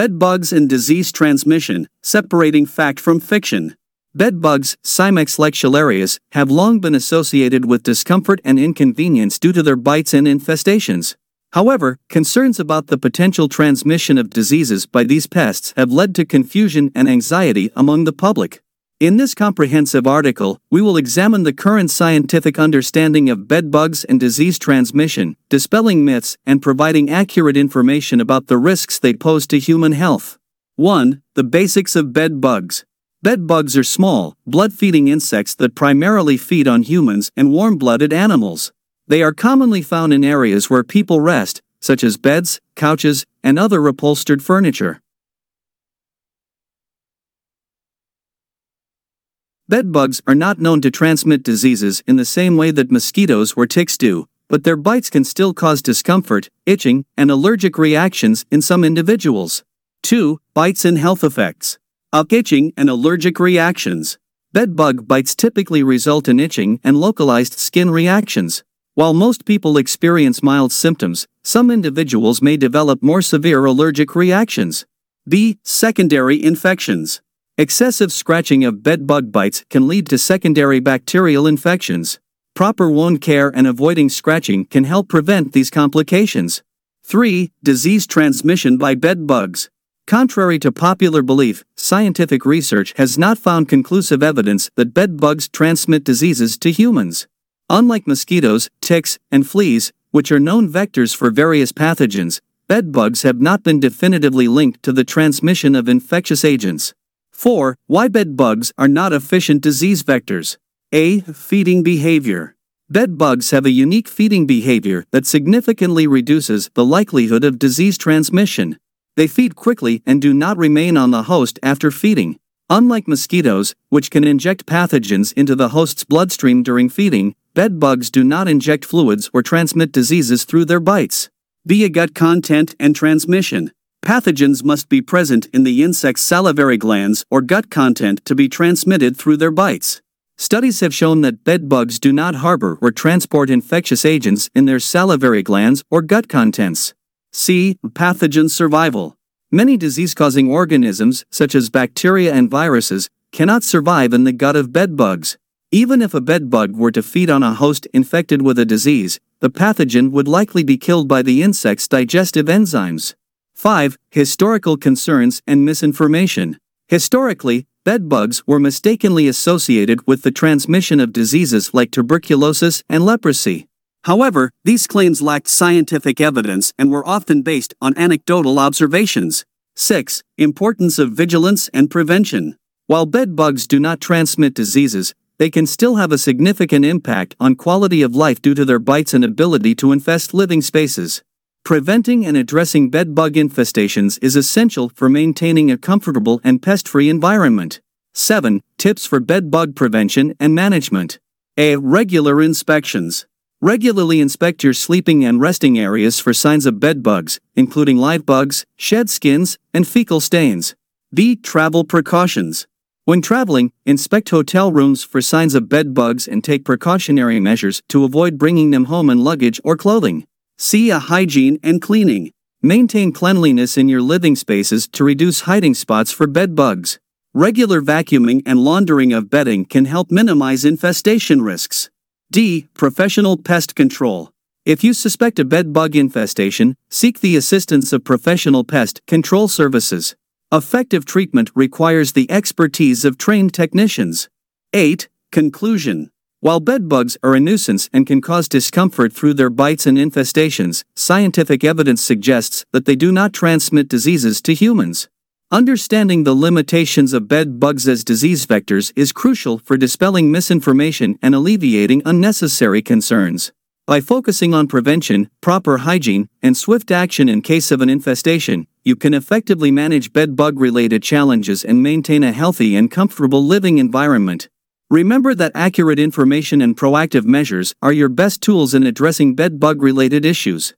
Bedbugs and disease transmission, separating fact from fiction. Bedbugs, Cimex lectularius, have long been associated with discomfort and inconvenience due to their bites and infestations. However, concerns about the potential transmission of diseases by these pests have led to confusion and anxiety among the public. In this comprehensive article, we will examine the current scientific understanding of bedbugs and disease transmission, dispelling myths, and providing accurate information about the risks they pose to human health. 1. The basics of bedbugs. Bed bugs are small, blood feeding insects that primarily feed on humans and warm blooded animals. They are commonly found in areas where people rest, such as beds, couches, and other upholstered furniture. Bed bugs are not known to transmit diseases in the same way that mosquitoes or ticks do, but their bites can still cause discomfort, itching, and allergic reactions in some individuals. 2. Bites and health effects of itching and allergic reactions. Bedbug bites typically result in itching and localized skin reactions. While most people experience mild symptoms, some individuals may develop more severe allergic reactions. B. Secondary infections. Excessive scratching of bed bug bites can lead to secondary bacterial infections. Proper wound care and avoiding scratching can help prevent these complications. 3. Disease transmission by bed bugs. Contrary to popular belief, scientific research has not found conclusive evidence that bed bugs transmit diseases to humans. Unlike mosquitoes, ticks, and fleas, which are known vectors for various pathogens, bed bugs have not been definitively linked to the transmission of infectious agents. 4. Why bed bugs are not efficient disease vectors. A. Feeding behavior. Bed bugs have a unique feeding behavior that significantly reduces the likelihood of disease transmission. They feed quickly and do not remain on the host after feeding. Unlike mosquitoes, which can inject pathogens into the host's bloodstream during feeding, bed bugs do not inject fluids or transmit diseases through their bites. Via gut content and transmission. Pathogens must be present in the insect's salivary glands or gut content to be transmitted through their bites. Studies have shown that bed bugs do not harbor or transport infectious agents in their salivary glands or gut contents. C. Pathogen survival. Many disease causing organisms, such as bacteria and viruses, cannot survive in the gut of bedbugs. Even if a bedbug were to feed on a host infected with a disease, the pathogen would likely be killed by the insect's digestive enzymes. 5. Historical concerns and misinformation. Historically, bedbugs were mistakenly associated with the transmission of diseases like tuberculosis and leprosy. However, these claims lacked scientific evidence and were often based on anecdotal observations. 6. Importance of vigilance and prevention. While bed bugs do not transmit diseases, they can still have a significant impact on quality of life due to their bites and ability to infest living spaces. Preventing and addressing bed bug infestations is essential for maintaining a comfortable and pest free environment. 7. Tips for bed bug prevention and management. A. Regular inspections. Regularly inspect your sleeping and resting areas for signs of bed bugs, including live bugs, shed skins, and fecal stains. B. Travel precautions. When traveling, inspect hotel rooms for signs of bed bugs and take precautionary measures to avoid bringing them home in luggage or clothing. C. A hygiene and cleaning. Maintain cleanliness in your living spaces to reduce hiding spots for bed bugs. Regular vacuuming and laundering of bedding can help minimize infestation risks. D. Professional pest control. If you suspect a bed bug infestation, seek the assistance of professional pest control services. Effective treatment requires the expertise of trained technicians. 8. Conclusion. While bed bugs are a nuisance and can cause discomfort through their bites and infestations, scientific evidence suggests that they do not transmit diseases to humans. Understanding the limitations of bed bugs as disease vectors is crucial for dispelling misinformation and alleviating unnecessary concerns. By focusing on prevention, proper hygiene, and swift action in case of an infestation, you can effectively manage bed bug related challenges and maintain a healthy and comfortable living environment. Remember that accurate information and proactive measures are your best tools in addressing bed bug related issues.